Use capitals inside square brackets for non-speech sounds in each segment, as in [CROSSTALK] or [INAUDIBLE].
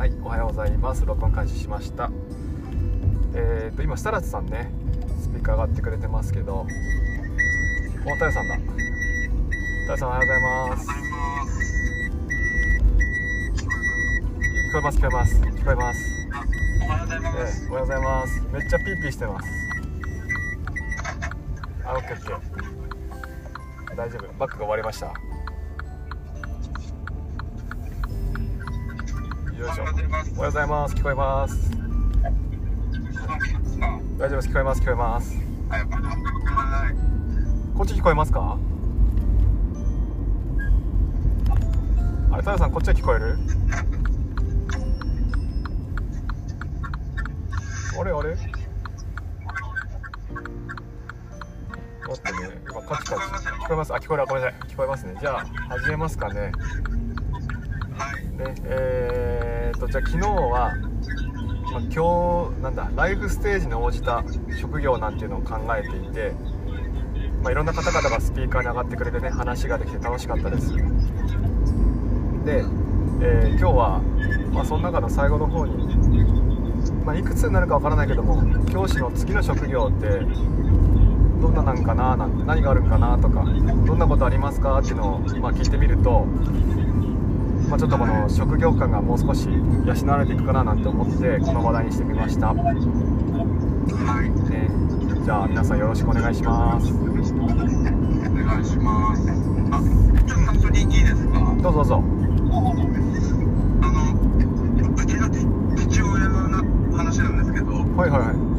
はい、おはようございます。録音開始しました。えーと、今、設楽さんね、スピーカー上がってくれてますけど、お、太陽さんだ。太陽さん、おはようございます。聞こえます、聞こえます。聞こえます。おはようございまえ。ーおはようございます。めっちゃピーピーしてます。あ、オッケーオッケー。大丈夫。バックが終わりました。しょ。おはようございます。聞こえます。大丈夫です。聞こえます。聞こえます。こっち聞こえますか？あれ、太陽さん、こっちは聞こえる？あれあれ？待ってね、今カチカチ。聞こえます？あ、聞こえる。ごめんなさい。聞こえますね。じゃあ、始めますかね。はい。ね、えーと、じゃあ昨日は、まあ、今日、なんだ、ライフステージに応じた職業なんていうのを考えていて、まあ、いろんな方々がスピーカーに上がってくれてね、話ができて楽しかったです。で、えー今日は、まあ、その中の最後の方に、まあ、いくつになるかわからないけども教師の次の職業ってどんななんかななん何があるんかなとかどんなことありますかっていうのを、まあ、聞いてみると、まあ、ちょっとこの職業感がもう少し養われていくかななんて思ってこの話題にしてみました、ね、はい。じゃあ皆さんよろしくお願いしますお願いします。あ、ちょっと最初にいいですか？どうぞどうぞあの、うちの父親の話なんですけど、うはいはいはい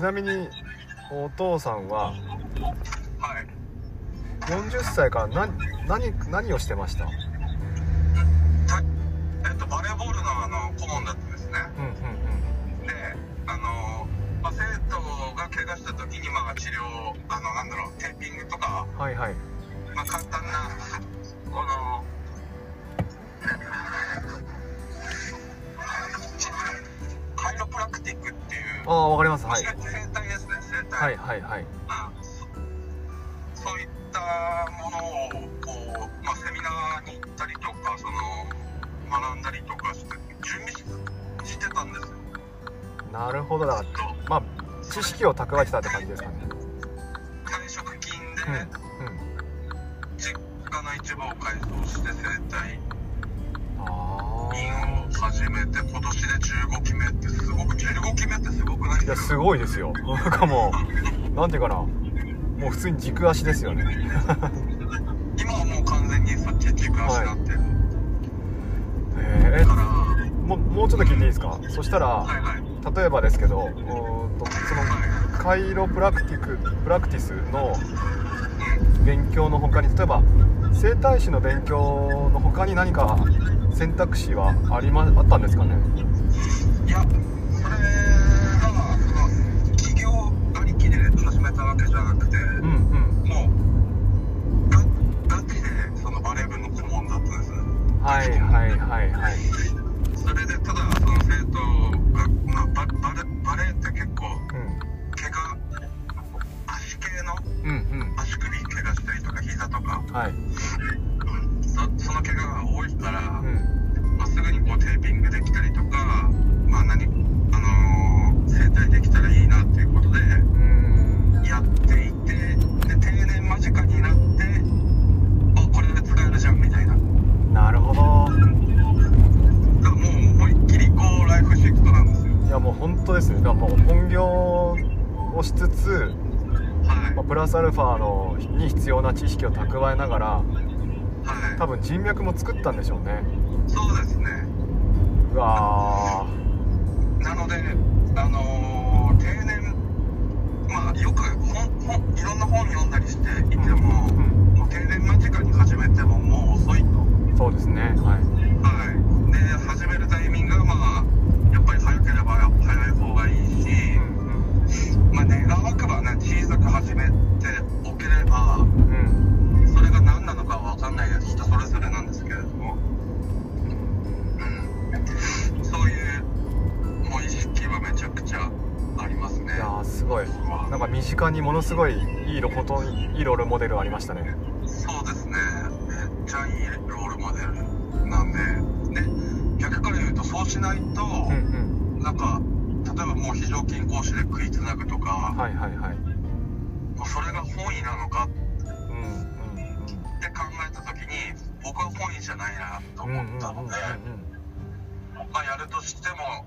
ちなみにお父さんははい。40歳から何何何をしてました？ああわかります。はい。ですね。はいはいはい。うんそそういったものをこう、まあ、セミナーに行ったりとかその学んだりとかして準備ししてたんですよ。なるほど。だまあ知識を蓄えてたって感じですかね退職金でうんうん。実家の一部を改装して生体あ院を始めて今年で15期目ってすごく15期目ってすごくないあいやすごいですよ。[LAUGHS] なんかもうなんていうかな。もう普通に軸足ですよね。[LAUGHS] 今はもう完全にそっち軸足になってるえから、ももうちょっと聞いていいですか？そしたらはいはい例えばですけどうーんとそのはカイロプラクティックプラクティスのいうん勉強の他に例えば整体師の勉強の他に何か選択肢はありまあったんですかね？いや、それが、その、企業ありきで始めたわけじゃなくて、うんうん。もう、ガガチで、そのバレー部の顧問だったんです。ね。はいはいはいはい。それで、ただ、その生徒が、まあ、ババレバレーって結構、うん。怪我、足系のうんうん。足首怪我したりとか、膝とか、はいをしつつ、はい。まあプラスアルファのに必要な知識を蓄えながらはい。多分人脈も作ったんでしょうね。そうですね。うわなのであのー定年まあよく本本いろんな本読んだりしていても、うんもう定年間近に始めてももう遅いと。ーそうですね。はい。はい。で始めるタイミングがまあぱり早ければ早い方がいいし、まあ願わくばね小さく始めておければそれが何なのかは分かんないです。人それぞれなんですけれども、うん、そういうもう意識はめちゃくちゃありますね。いやーすごい。なんか身近にものすごいいいロ本当にいいロールモデルありましたね。そうですね。めっちゃいいロールモデルなんで。で逆から言うとそうしないと、う非常勤講師で食いつなぐとか、うんはいはいはい。もうそれが本意なのかって考えた時に僕は本意じゃないなと思ったので、まあ、やるとしても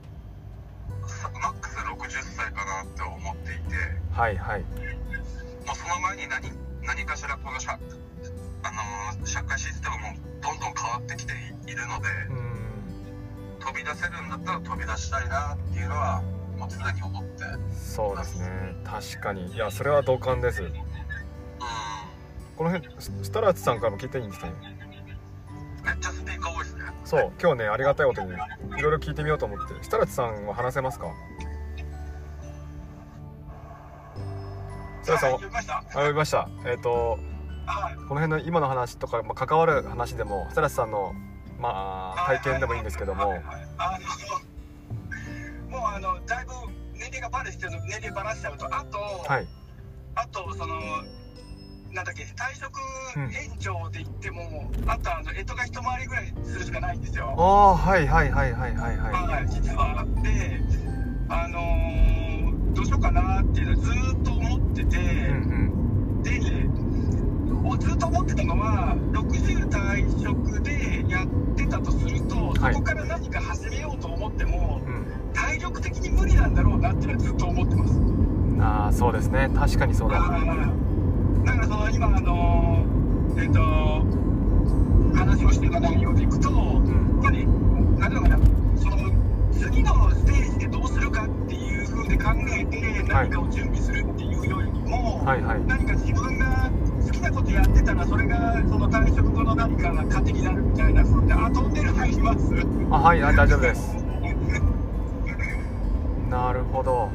さマックス60歳かなって思っていてはいはい。もうその前に何何かしらこの社,、あのー社会システムもどんどん変わってきているので、うん。飛び出せるんだったら飛び出したいなっていうのはもう常に思って。そうですね。確かに。いやそれは同感です。うん。この辺ススタラツさんからも聞いていいんですか？ねめっちゃスピーカー多いですね。そう。今日ねありがたいことにいろいろ聞いてみようと思って。スタラツさんは話せますか？スタラツさんは？い読みました。ました。えっ、とはい。この辺の今の話とか、まあ、関わる話でもスタラツさんのまあ体験でもいいんですけども。はいはい。はい年齢がバレして年齢バラしちゃうとあと、はい。あとそのなんだっけ退職うん延長で言っても、あとあの干支が一回りぐらいするしかないんですよ。ああはいはいはいはいはいははい実はあってあのーどうしようかなっていうのをずーっと思ってて、いうん。でおずっと思ってたのは60退職でやってたとするとそはい。こから何か始めようと思っても、うん。体力的に無理なんだろうなっていうのはずっと思ってます。うんああそうですね。確かにそうだ。だからその今あのえっ、と話をしてた内容でいくとやうん。っぱり何ていうのかなその次のステージでどうするかっていう風で考えて何かを準備するっていうよりも、はい。はい何か自分が好きなことやってたらそれがその退職後の何かが糧になるみたいなそういった後出る入ります。あはい。あ大丈夫ですなるほど。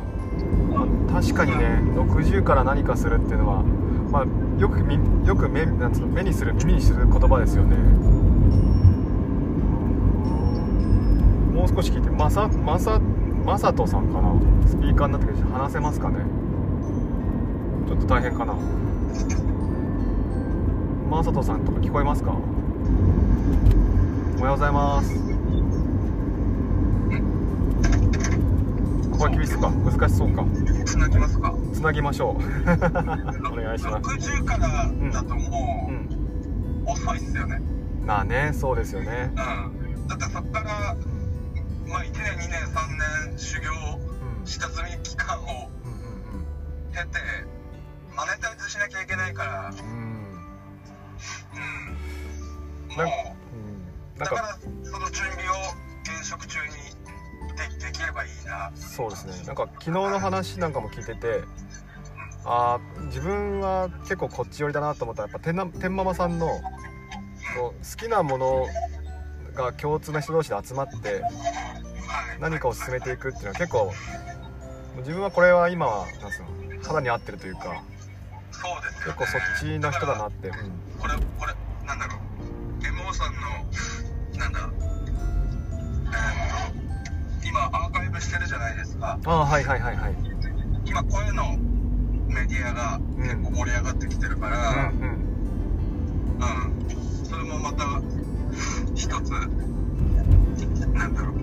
確かにね60から何かするっていうのは、まあ、よくみよく目なんつうの目にする耳にする言葉ですよね。もう少し聞いてまさまさまさとさんかな？スピーカーになってくるし話せますかね？ちょっと大変かな？まさとさんとか聞こえますか？おはようございます。これ厳しそうか。難しそうか。つなぎますか？つなぎましょう。お願いします。60からだともううん。遅いっすよね。まあねそうですよね。うん。だってそこからまあ1年2年3年修行うん下積み期間をうん経てマネタイズしなきゃいけないから。うん。うん。うんううん。だからその準備を現職中にでできればいいな。そうですね。なんか昨日の話なんかも聞いててあー自分は結構こっち寄りだなと思った。らやっぱ天ママさんのこう好きなものが共通な人同士で集まってはい。何かを進めていくっていうのは結構自分はこれは今はなんつうの肌に合ってるというかそうですよ、ね、結構そっちの人だなって、うん、これこれなんだろう。MO さんのなんだ今アーカイブしてるじゃないですか。ああはいはいはいはい。今声のメディアが結構盛り上がってきてるから、うん。うんうん、それもまた一つなんだろう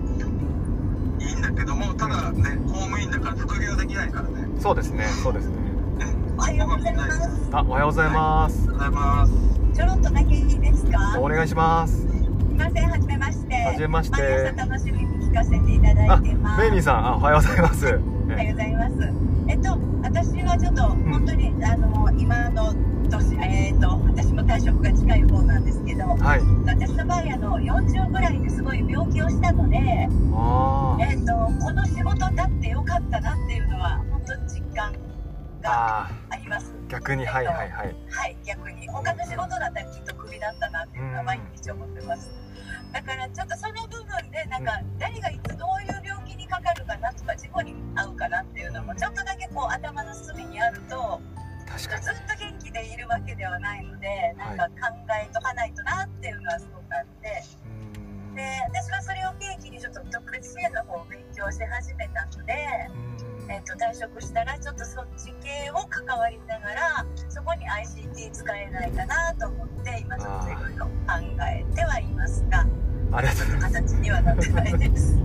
いいんだけどもただね公務員だから副業できないからね。そうですねそうですね。うんおはようございます。あおはようございます。おはようございます。ちょろっとだけいいですか？お願いします。すみません、はじめまして。はじめまして。毎朝楽しみに聞かせていただあいてます。メイミーさんあおはようございます、えおはようございます。えっと、私はちょっと、本当に、あの、今の年、えっと、私も退職が近い方なんですけど。はい私の場合、あの、40ぐらいですごい病気をしたので。あえっと、この仕事だってよかったなっていうのは、本当に実感あがああります。ー逆にはいはいはいはい、逆に、他の仕事だったら、きっとクビだったなっていうのは毎日思ってます。だから、ちょっとその部分で、なんか、誰がいつどういう病気にかかるかなとか、事故に遭うかなっていうのも、ちょっとだけこう頭の隅にあると。ず確かにっと元気でいるわけではないので、なんか考えとかないとなっていうのはすごくあって。うーんで、私はそれを契機に、ちょっと独立支援の方を勉強し始めたので。えっと退職したらちょっとそっち系を関わりながらそこに ICT 使えないかなと思ってありがとうございます。形にはなってないです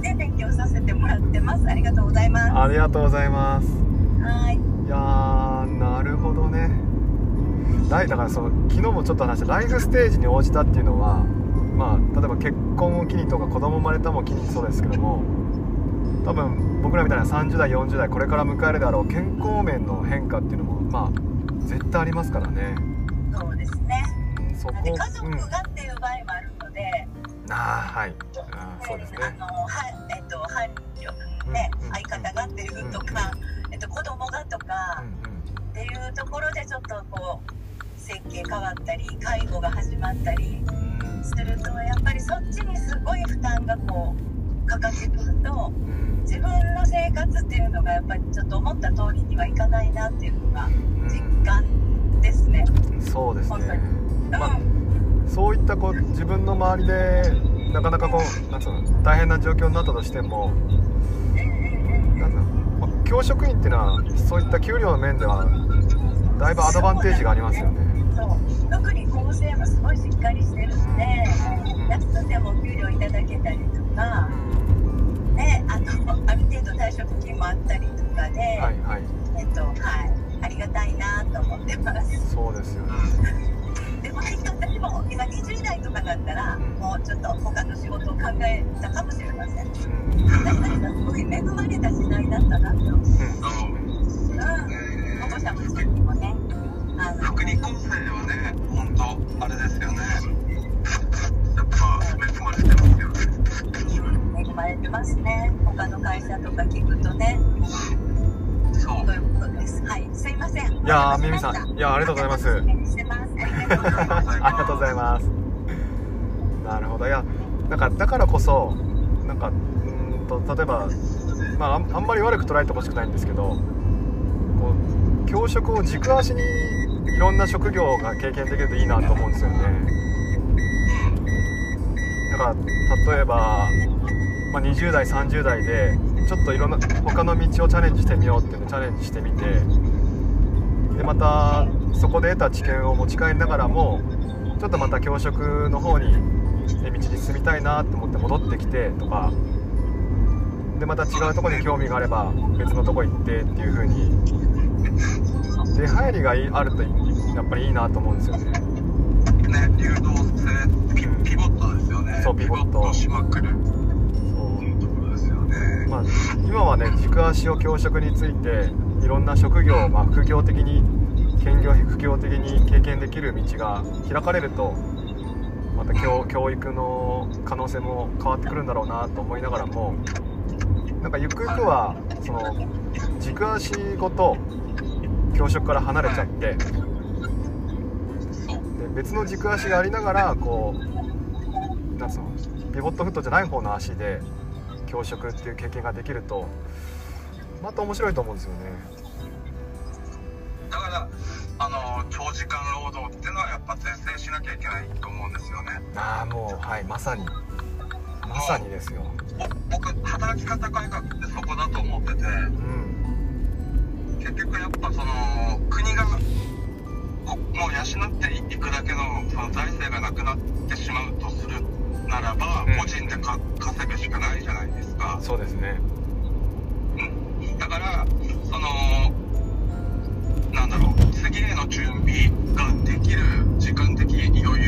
で勉強させてもらってます。ありがとうございます。ありがとうございます。はい。いやーなるほどね。だからその昨日もちょっと話した。ライフステージに応じたっていうのはまあ例えば結婚を機にとか子供生まれたも機にそうですけども多分僕らみたいな30代40代これから迎えるであろう健康面の変化っていうのもまあ絶対ありますからね。そうですね。うんそこで家族うんがっていう場合ああはい。あーそうですね。あのはえっと伴侶ねうんうん相方がっていうとか、えっと子供がとか、うんうん。っていうところでちょっとこう設計変わったり介護が始まったりうん。するとやっぱりそっちにすごい負担がこうかかってくるとうん。自分の生活っていうのがやっぱりちょっと思った通りにはいかないなっていうのが実感ですね。うんそうですね。本当に。まあそういったこう自分の周りでなかなかこうなんつうの大変な状況になったとしてもなんつうのまあ教職員っていうのはそういった給料の面ではだいぶアドバンテージがありますよね。そう特に構成もすごいしっかりしてるんで夏でもお給料いただけたりとか、ね、あのある程度退職金もあったりとかで、はいはいえっとはい、ありがたいなと思ってます。そうですよね。でもきっと私も今20代とかだったら、うんもうちょっと他の仕事を考えたかもしれません。すごい恵まれた時代だったなと。うん、うん保護者の人にもね、あの福利厚生はね、本当あれですよね。やっぱ恵まれてますよね。恵まれてますね。他の会社とか聞くとね、そうそういうことです。はい、すいません。いやーお邪魔しましたミミさんいやありがとうございます。ありがとうございます。なるほどいやなんかだからこそなんかうんと例えばまああんあんまり悪く捉えてほしくないんですけどこう教職を軸足にいろんな職業が経験できるといいなと思うんですよね。だから例えば、まあ、20代30代でちょっといろんな他の道をチャレンジしてみようっていうのをチャレンジしてみてでまたそこで得た知見を持ち帰りながらもちょっとまた教職の方にね道に進みたいなと思って戻ってきてとかでまた違うところに興味があれば別のとこ行ってっていう風に出入りがあるとやっぱりいいなと思うんですよね。ね、流動性ピ、ピボットですよね。そうピボットしまくるそうところですよね。まあ、今はね軸足を教職についていろんな職業、まあ、副業的に兼業副業的に経験できる道が開かれるとまた教教育の可能性も変わってくるんだろうなと思いながらもなんかゆくゆくはその軸足ごと教職から離れちゃってで。別の軸足がありながらこうなんつうのピボットフットじゃない方の足で教職っていう経験ができるとまた面白いと思うんですよね。ら、あの、長時間労働っていうのはやっぱ是正しなきゃいけないと思うんですよね。ああもうはいまさにまさにですよ。ぼ僕、働き方改革ってそこだと思ってて、うん結局やっぱその、国が、こもう養っていくだけのその財政がなくなってしまうとするならば、うん個人でか稼ぐしかないじゃないですか。そうですね。うんだから、その、だろう、次への準備ができる時間的余裕、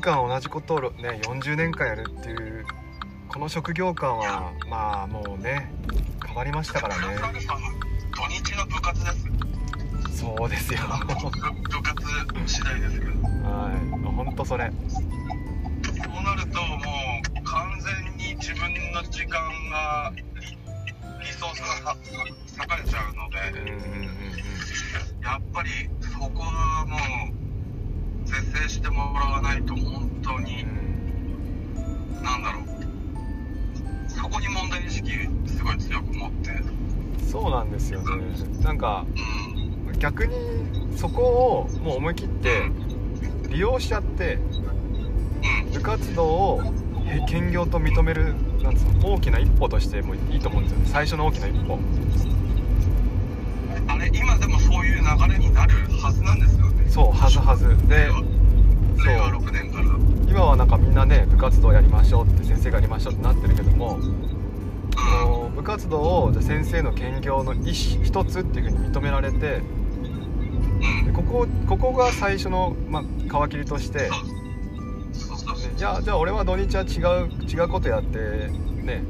時間同じことをね40年間やるっていうこの職業観はまあもうね変わりましたからね。土日の部活です。そうですよ。は部部活次第ですけど。い。ほんとそれ。そうなるともう完全に自分の時間がリリソースがさ割かれちゃうのでうんうんうん。やっぱりそこはもう是正してもらわないと本当にうんなんだろう。そこに問題意識すごい強く持って。そうなんですよね。なんかうん。逆にそこをもう思い切って利用しちゃってうん。部活動をへ兼業と認めるなんつうの大きな一歩としてもいいと思うんですよね。最初の大きな一歩。あれ今でもそういう流れになるはずなんですよね。そうはずはず。で令和6年から今はなんかみんなね部活動やりましょうって先生がやりましょうってなってるけどもあの部活動をじゃ先生の兼業の一一つっていうふうに認められてでここここが最初の、まあ、皮切りとして、ね、じゃあ俺は土日は違う違うことやってね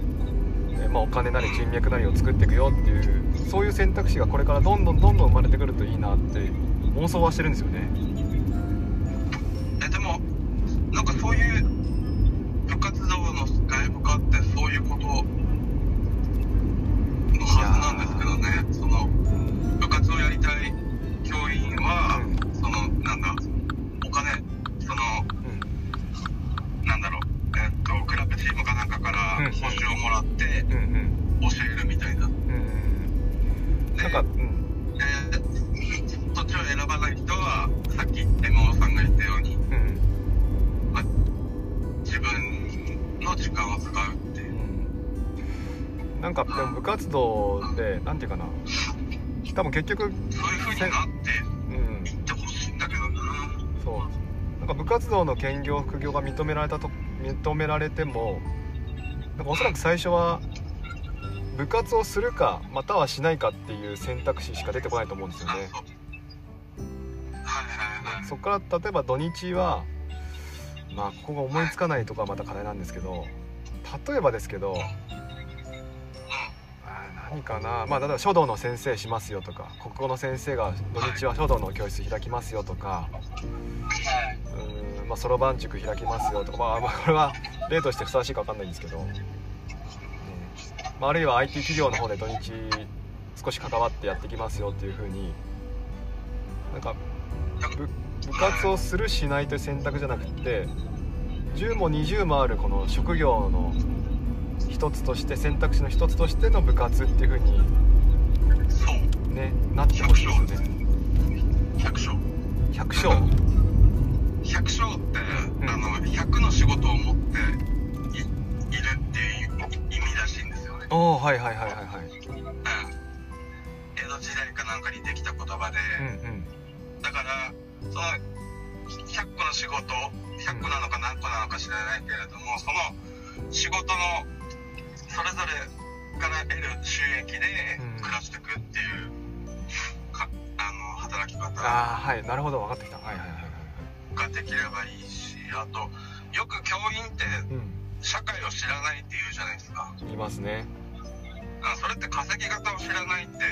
まあ、お金なり人脈なりを作っていくよっていうそういう選択肢がこれからどんどんどんどん生まれてくるといいなって妄想はしてるんですよね。の時間を使うっていう。うん。なんかでも部活動でなんていうかな。多分結局そういう風になってうん。いってほしいんだけどな。そう。なんか部活動の兼業副業が認められたと認められてもなんかおそらく最初は部活をするかまたはしないかっていう選択肢しか出てこないと思うんですよね。そこから例えば土日はまあここが思いつかないとかまた課題なんですけど例えばですけど何かな。まあ例えば書道の先生しますよとか国語の先生が土日は書道の教室開きますよとかうーんまあそろばん塾開きますよとか、まあ、まあこれは例としてふさわしいか分かんないんですけど、ねまあ、あるいは IT 企業の方で土日少し関わってやってきますよっていう風になんか部部活をするしないという選択じゃなくって10も20もあるこの職業の一つとして選択肢の一つとしての部活っていう風にそうねなってほしいですよね。百姓。百姓。百姓って、うん。あの100の仕事を持っていいるっていう意味らしいんですよね、おおはいはいはいはいはい。うん、江戸時代かなんかにできた言葉で、うんうんだからその100個の仕事100個なのか何個なのか知らないけれどもその仕事のそれぞれから得る収益でうん。暮らしていくっていうかあの働き方ああはい。なるほど。分かってきた。はいはいはいはい。ができればいいしあとよく教員ってうん。社会を知らないって言うじゃないですか。いますね。あそれって稼ぎ方を知らないって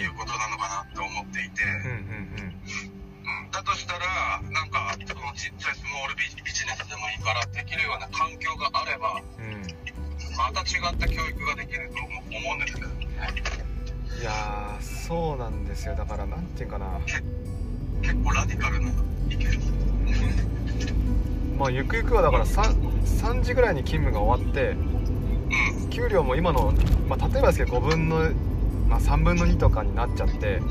いうことなのかなって思っていて、うんうんうんだとしたらなんかそのちっちゃいスモールビジネスでもいいからできるような環境があればうん。うんまた違った教育ができると思思うんですけど。いやーそうなんですよ。だからなんていうかな。結構ラディカルな意見。ですまあゆくゆくはだから 3, 3時ぐらいに勤務が終わってうん。給料も今の、まあ、例えばですけど5分の、まあ、3分の2とかになっちゃって、ね、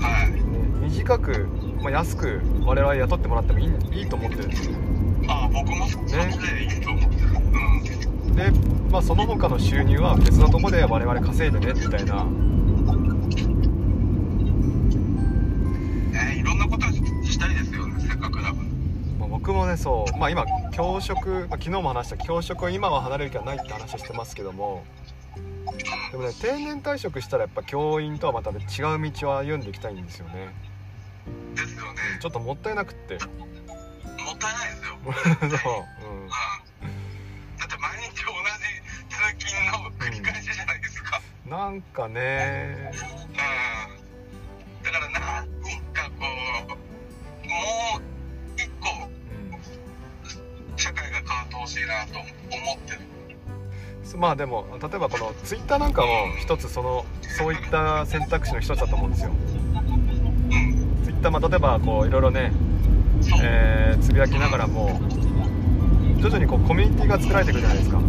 はい。短く、まあ、安く我々雇ってもらってもいいいいと思ってる。んですよあ僕もそそっちでいいと思ってる。うん。で、ままあ、その他の収入は別のとこで我々稼いでねみたいな。ねいろんなことしたいですよねせっかくだから。まあ僕もねそう、まあ、今教職、まあ、昨日も話した教職を今は離れる気はないって話をしてますけども。でもね定年退職したらやっぱ教員とはまた、ね、違う道を歩んでいきたいんですよねですよね。ちょっともったいなくって。もったいないですよ、[LAUGHS] そう、うん、だって毎日同じ通勤の繰り返しじゃないですか。うん、なんかね。うん。だから何かこうもう一個うん社会が変わってほしいなと思ってる。まあでも例えばこのツイッターなんかも一つそのそういった選択肢の一つだと思うんですよターまあ例えばこういろいろね、えーつぶやきながらも徐々にこうコミュニティが作られていくじゃないですか。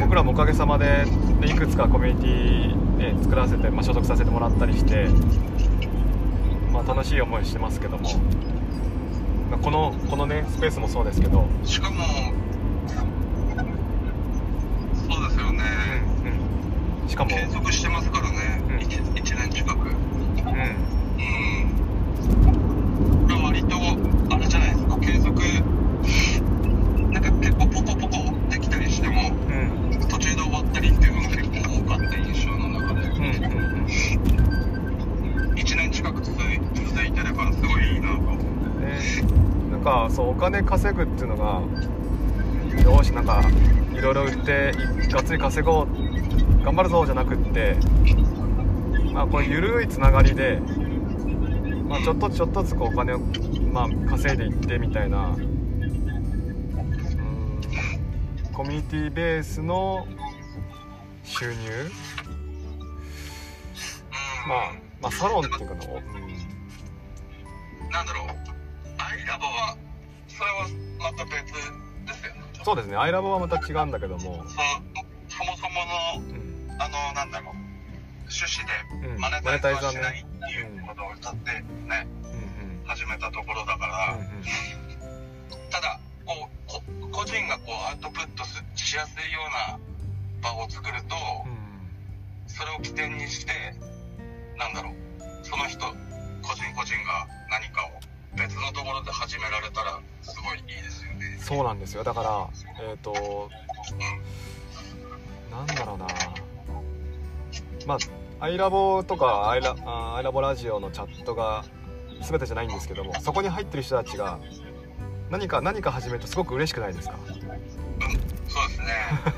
僕らもおかげさまででいくつかコミュニティ、ね、作らせて、まあ、所属させてもらったりして、まあ、楽しい思いしてますけども、まあこのこのねスペースもそうですけど、しかもそうですよね。うん、しかも、継続してますからね、1, 年近くうん、うん。これは割とあれじゃないですか継続なん。か結構ポコポコできたりしてもうん。途中で終わったりっていうのが結構多かった印象の中でうん。うん。1年近く続い続いてるからすごいいいなと思うねなん。かそうお金稼ぐっていうのがよしなん。かいろいろ売ってがっつり稼ごう頑張るぞじゃなくってあこれ緩いつながりで、まあ、ちょっとちょっとずつこうお金を、まあ、稼いでいってみたいなうんコミュニティベースの収入うんまあまあサロンっていうかな、うん。なんだろう。アイラボはそれはまた別ですよね。そうですね。アイラボはまた違うんだけども、そもそものうん。あのなんだろう趣旨でうん。マネタイズはしないっていうんうことを歌ってねうん始めたところだから、うんうん。ただこうこ個人がこうアウトプットすしやすいような場を作ると、それを起点にしてなんだろうその人個人個人が何かを別のところで始められたらすごいいいですよね。そうなんですよ。だからえっ、となんだろうな。まあアイラボとかアイラあアイラボラジオのチャットが全てじゃないんですけどもそこに入ってる人たちが何か何か始めるとすごく嬉しくないですか？そうですね。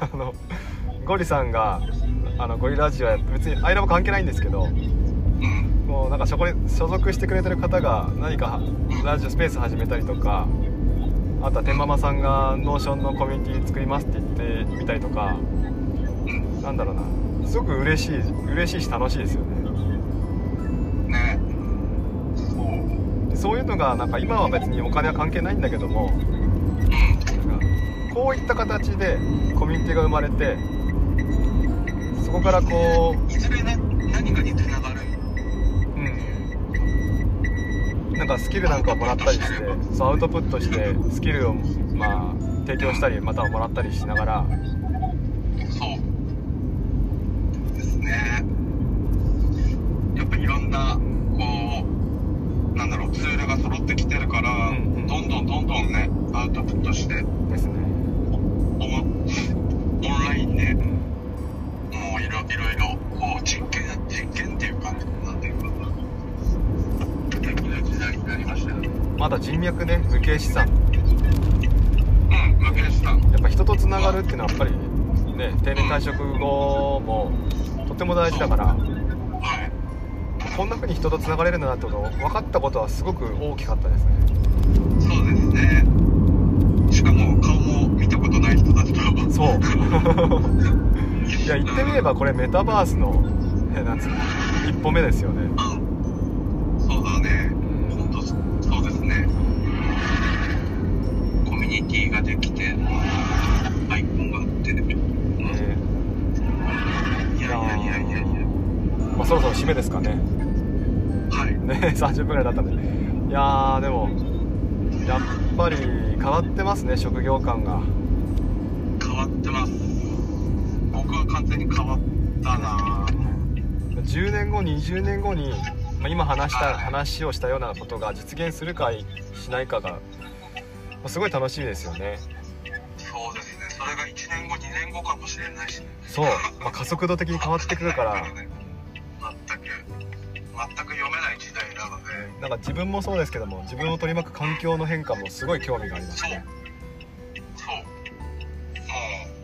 [LAUGHS] あのゴリさんがあのゴリラジオや別にアイラボ関係ないんですけどうん。もうなんかそこに所属してくれてる方が何かラジオスペース始めたりとかあとは天ママさんが Notion のコミュニティ作りますって言ってみたりとかうん。なんだろうなすごく嬉しい嬉しいし楽しいですよね。ね。そう。でそういうのがなんか今は別にお金は関係ないんだけどもこういった形でコミュニティが生まれてそこからこういずれね何かにつながる。うん。なんかスキルなんかをもらったりして。そうアウトプットしてスキルをまあ提供したりまたはもらったりしながらそうですね。やっぱいろんなこうなんだろうツールが揃ってきてるから、うんうん。どんどんどんどんねアウトプットしてですね、オンラインでうん。もういろいろいろこう実験実験っていうかなんていうかできる時代になりましたよね。まだ人脈ね無形資産。うん無形資産。やっぱ人とつながるっていうのはやっぱりね定年退職後もとても大事だから。はい。こんな風に人とつながれるんだなってことを分かったことはすごく大きかったですね。そうですね。しかも顔も見たことない人たちとそう。[LAUGHS] いや言ってみればこれメタバースのえなんつうの一歩目ですよねまあ、そろそろ締めですかね。はい。ね [LAUGHS] 30分ぐらいだったんで。いやーでもやっぱり変わってますね職業観が。変わってます。僕は完全に変わったな10年後20年後に、まあ、今話したはい。話をしたようなことが実現するかしないかがまあすごい楽しみですよね。そうですね。それが1年後2年後かもしれないし。ねそう、まあ、加速度的に変わってくるから。全く全く読めない時代なので。なんか自分もそうですけども自分を取り巻く環境の変化もすごい興味がありますね、そう。も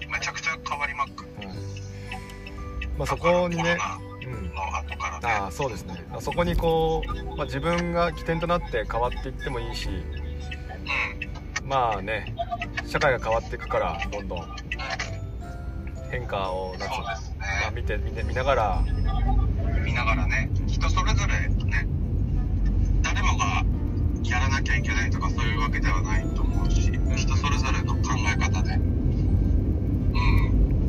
う。めちゃくちゃ変わりまくうん。まあ、そこにね、うん、ああそうですね。あそこにこう、まあ、自分が起点となって変わっていってもいいしうん。まあね社会が変わっていくからどんどん。変化をなんつうのそうですね。まあ、見て見て見ながら。見ながらね人それぞれね誰もがやらなきゃいけないとかそういうわけではないと思うし人それぞれの考え方で。う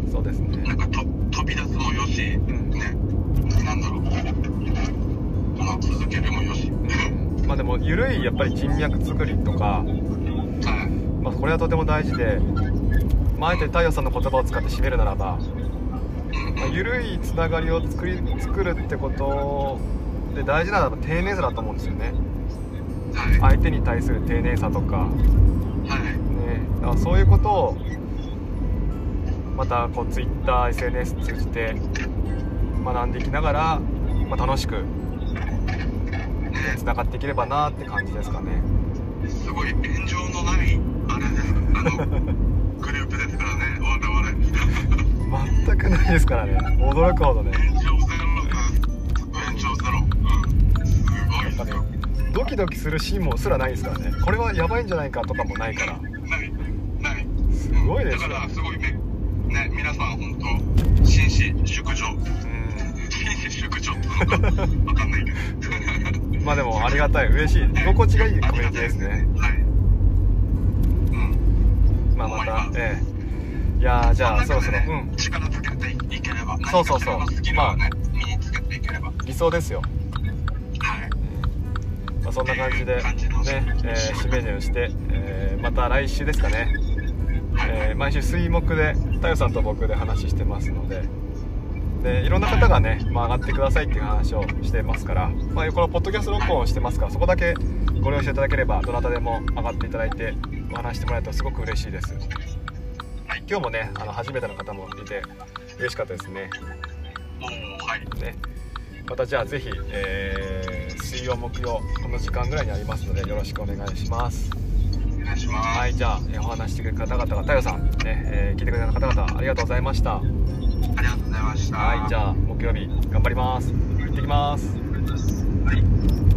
ん。そうですね。なんかと飛び出すもよしうん。ね。なんだろう。まあ続けるもよし。うん。まあでも緩いやっぱり人脈作りとか、はい。まあ、これはとても大事で、まあ、あえて太陽さんの言葉を使って締めるならば、うん。まあ、緩いつながりを作り作るってことで大事なのは丁寧さだと思うんですよね。はい相手に対する丁寧さとか。はい。ね、だからそういうことをまたこう TwitterSNS 通じて学んでいきながら、まあ、楽しくつながっていければなって感じですかね。すごい炎上のないあれですあのグループですからね我々 [LAUGHS] 全くないですからね。驚くほどねドキドキするシーンもすらないですからね。これはやばいんじゃないかとかもないから。ないないすごいですよ。だからすごいねね皆さん本当紳士淑女。うん。紳士淑女。ってのかわかんないけど。[LAUGHS] まあでもありがたい。嬉しい。居心地がいいコミュニティですね。はい。うんまあまたええ。いやーじゃあそろそろ、うん。力つけていければ。そうそうそう。何かしらのスキルをね身につけていければ。はい理想ですよまあ、そんな感じで、ねえー、締めにして、えーまた来週ですかね、えー毎週水木で太陽さんと僕で話してますので。でいろんな方がね、まあ、上がってくださいっていう話をしてますから、まあ、このポッドキャスト録音をしてますからそこだけご了承いただければどなたでも上がっていただいてお話してもらえるとすごく嬉しいです。今日もねあの初めての方もいて嬉しかったですね。おーはいねまたじゃあぜひ、えー水曜木曜この時間ぐらいにありますのでよろしくお願いします。お願いします。はいじゃあえーお話ししてくれる方々が太陽さん、ねえー聞いてくれた方々ありがとうございました。ありがとうございました。はいじゃあ木曜日頑張ります。行ってきます。はい